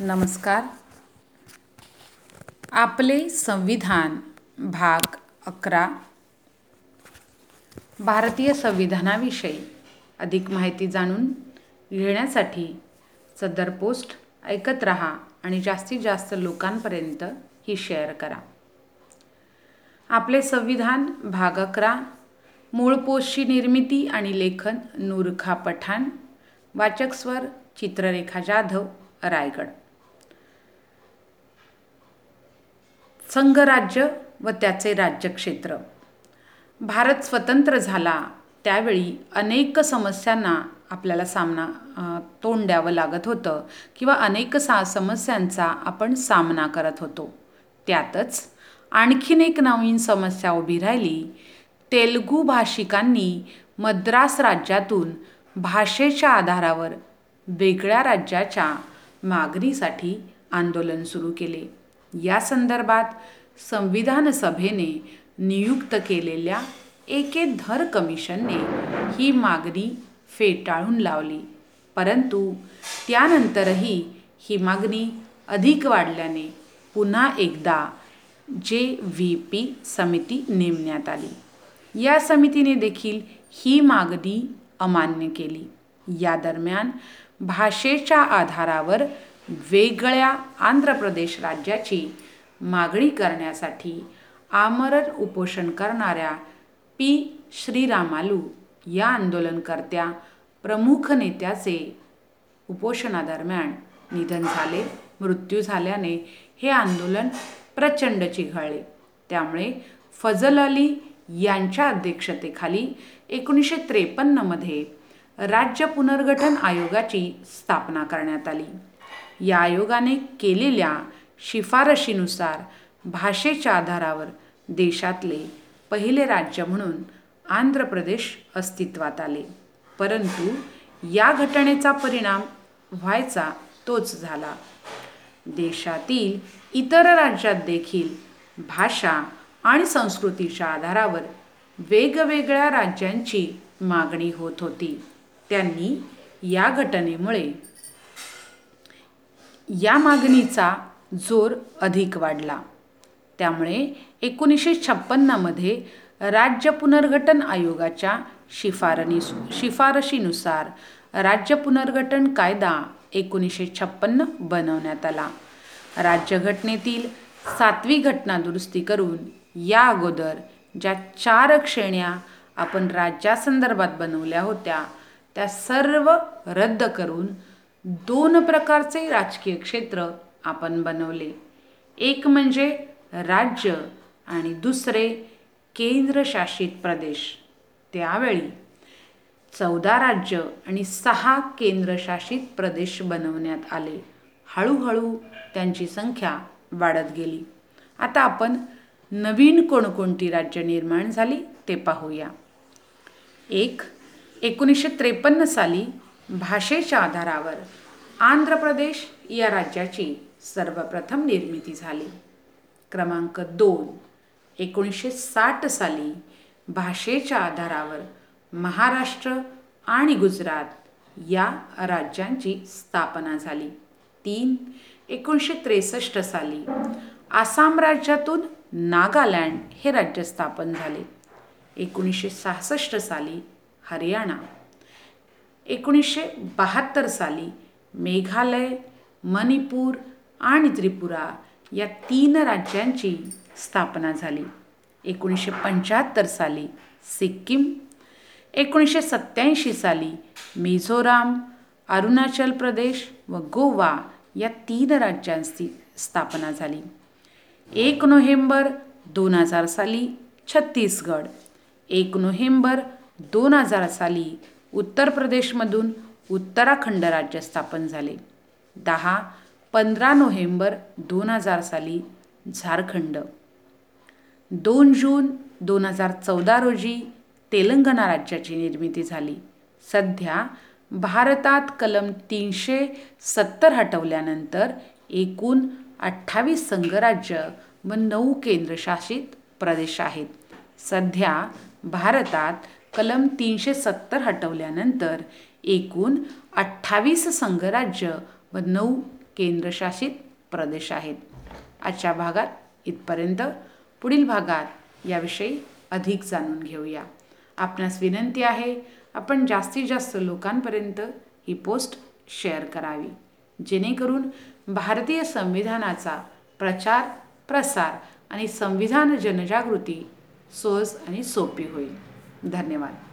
नमस्कार. आपले संविधान भाग अकरा. भारतीय संविधानाविषयी अधिक माहिती जाणून घेण्यासाठी सदर पोस्ट ऐकत राहा आणि जास्तीत जास्त लोकांपर्यंत ही शेअर करा. आपले संविधान भाग अकरा. मूळ पोस्टची निर्मिती आणि लेखन नूरखा पठाण. वाचक स्वर चित्ररेखा जाधव रायगड. संघराज्य व त्याचे राज्यक्षेत्र. भारत स्वतंत्र झाला त्यावेळी अनेक समस्यांना आपल्याला सामना तोंड द्यावं लागत होतं किंवा अनेक सा समस्यांचा आपण सामना करत होतो. त्यातच आणखीन एक नवीन समस्या उभी राहिली. तेलगू भाषिकांनी मद्रास राज्यातून भाषेच्या आधारावर वेगळ्या राज्याच्या मागणीसाठी आंदोलन सुरू केले. या संदर्भात संविधान सभेने नियुक्त केलेल्या एके धर कमिशनने ही मागणी फेटाळून लावली. परंतु त्यानंतरही ही मागणी अधिक वाढल्याने पुन्हा एकदा जे व्ही पी समिती नेमण्यात आली. या समितीने देखील ही मागणी अमान्य केली. या दरम्यान भाषेच्या आधारावर वेगळ्या आंध्र प्रदेश राज्याची मागणी करण्यासाठी आमरण उपोषण करणाऱ्या पी. श्रीरामालू या आंदोलनकर्त्या प्रमुख नेत्याचे उपोषणादरम्यान निधन झाले. मृत्यू झाल्याने हे आंदोलन प्रचंड चिघळले. त्यामुळे फजल अली यांच्या अध्यक्षतेखाली एकोणीसशे त्रेपन्नमध्ये राज्य पुनर्गठन आयोगाची स्थापना करण्यात आली. या आयोगाने केलेल्या शिफारशीनुसार भाषेच्या आधारावर देशातले पहिले राज्य म्हणून आंध्र प्रदेश अस्तित्वात आले. परंतु या घटनेचा परिणाम व्हायचा तोच झाला. देशातील इतर राज्यात देखील भाषा आणि संस्कृतीच्या आधारावर वेगवेगळ्या राज्यांची मागणी होत होती. त्यांनी या घटनेमुळे या मागणीचा जोर अधिक वाढला. त्यामुळे एकोणीसशे छप्पन्नमध्ये राज्य पुनर्गठन आयोगाच्या शिफारणी शिफारशीनुसार राज्य पुनर्गठन कायदा एकोणीसशे छप्पन्न बनवण्यात आला. राज्यघटनेतील सातवी घटना दुरुस्ती करून या अगोदर ज्या चार श्रेण्या आपण राज्यासंदर्भात बनवल्या होत्या त्या सर्व रद्द करून दोन प्रकारचे राजकीय क्षेत्र आपण बनवले. एक म्हणजे राज्य आणि दुसरे केंद्रशासित प्रदेश. त्यावेळी चौदा राज्य आणि सहा केंद्रशासित प्रदेश बनवण्यात आले. हळूहळू त्यांची संख्या वाढत गेली. आता आपण नवीन कोणकोणती राज्य निर्माण झाली ते पाहूया. एक एकोणीसशे त्रेपन्न साली भाषेच्या आधारावर आंध्र प्रदेश या राज्याची सर्वप्रथम निर्मिती झाली. क्रमांक दोन एकोणीसशे साठ साली भाषेच्या आधारावर महाराष्ट्र आणि गुजरात या राज्यांची स्थापना झाली. तीन एकोणीसशे त्रेसष्ट साली आसाम राज्यातून नागालँड हे राज्य स्थापन झाले. एकोणीसशे सहासष्ट साली हरियाणा. एकोणीसशे बहात्तर साली मेघालय मणिपूर आणि त्रिपुरा या तीन राज्यांची स्थापना झाली. एकोणीसशे पंच्याहत्तर साली सिक्कीम एकोणीसशे सत्त्याऐंशी साली मिझोराम अरुणाचल प्रदेश व गोवा या तीन राज्यांची स्थापना झाली. एक नोव्हेंबर दोन हजार साली छत्तीसगड एक नोव्हेंबर दोन हजार साली उत्तर प्रदेशमधून उत्तराखंड राज्य स्थापन झाले. दहा पंधरा नोव्हेंबर दोन हजार साली झारखंड. दोन जून दोन हजार चौदा रोजी तेलंगणा राज्याची निर्मिती झाली. सध्या भारतात कलम तीनशे सत्तर हटवल्यानंतर एकूण अठ्ठावीस संघराज्य व नऊ केंद्रशासित प्रदेश आहेत. सध्या भारतात कलम तीनशे सत्तर हटवल्यानंतर एकूण अठ्ठावीस संघराज्य व नऊ केंद्रशासित प्रदेश आहेत. आजच्या भागात इथपर्यंत. पुढील भागात याविषयी अधिक जाणून घेऊया. आपणास विनंती आहे आपण जास्तीत जास्त लोकांपर्यंत ही पोस्ट शेअर करावी. जेणेकरून भारतीय संविधानाचा प्रचार प्रसार आणि संविधान जनजागृती सहज आणि सोपी होईल. धन्यवाद.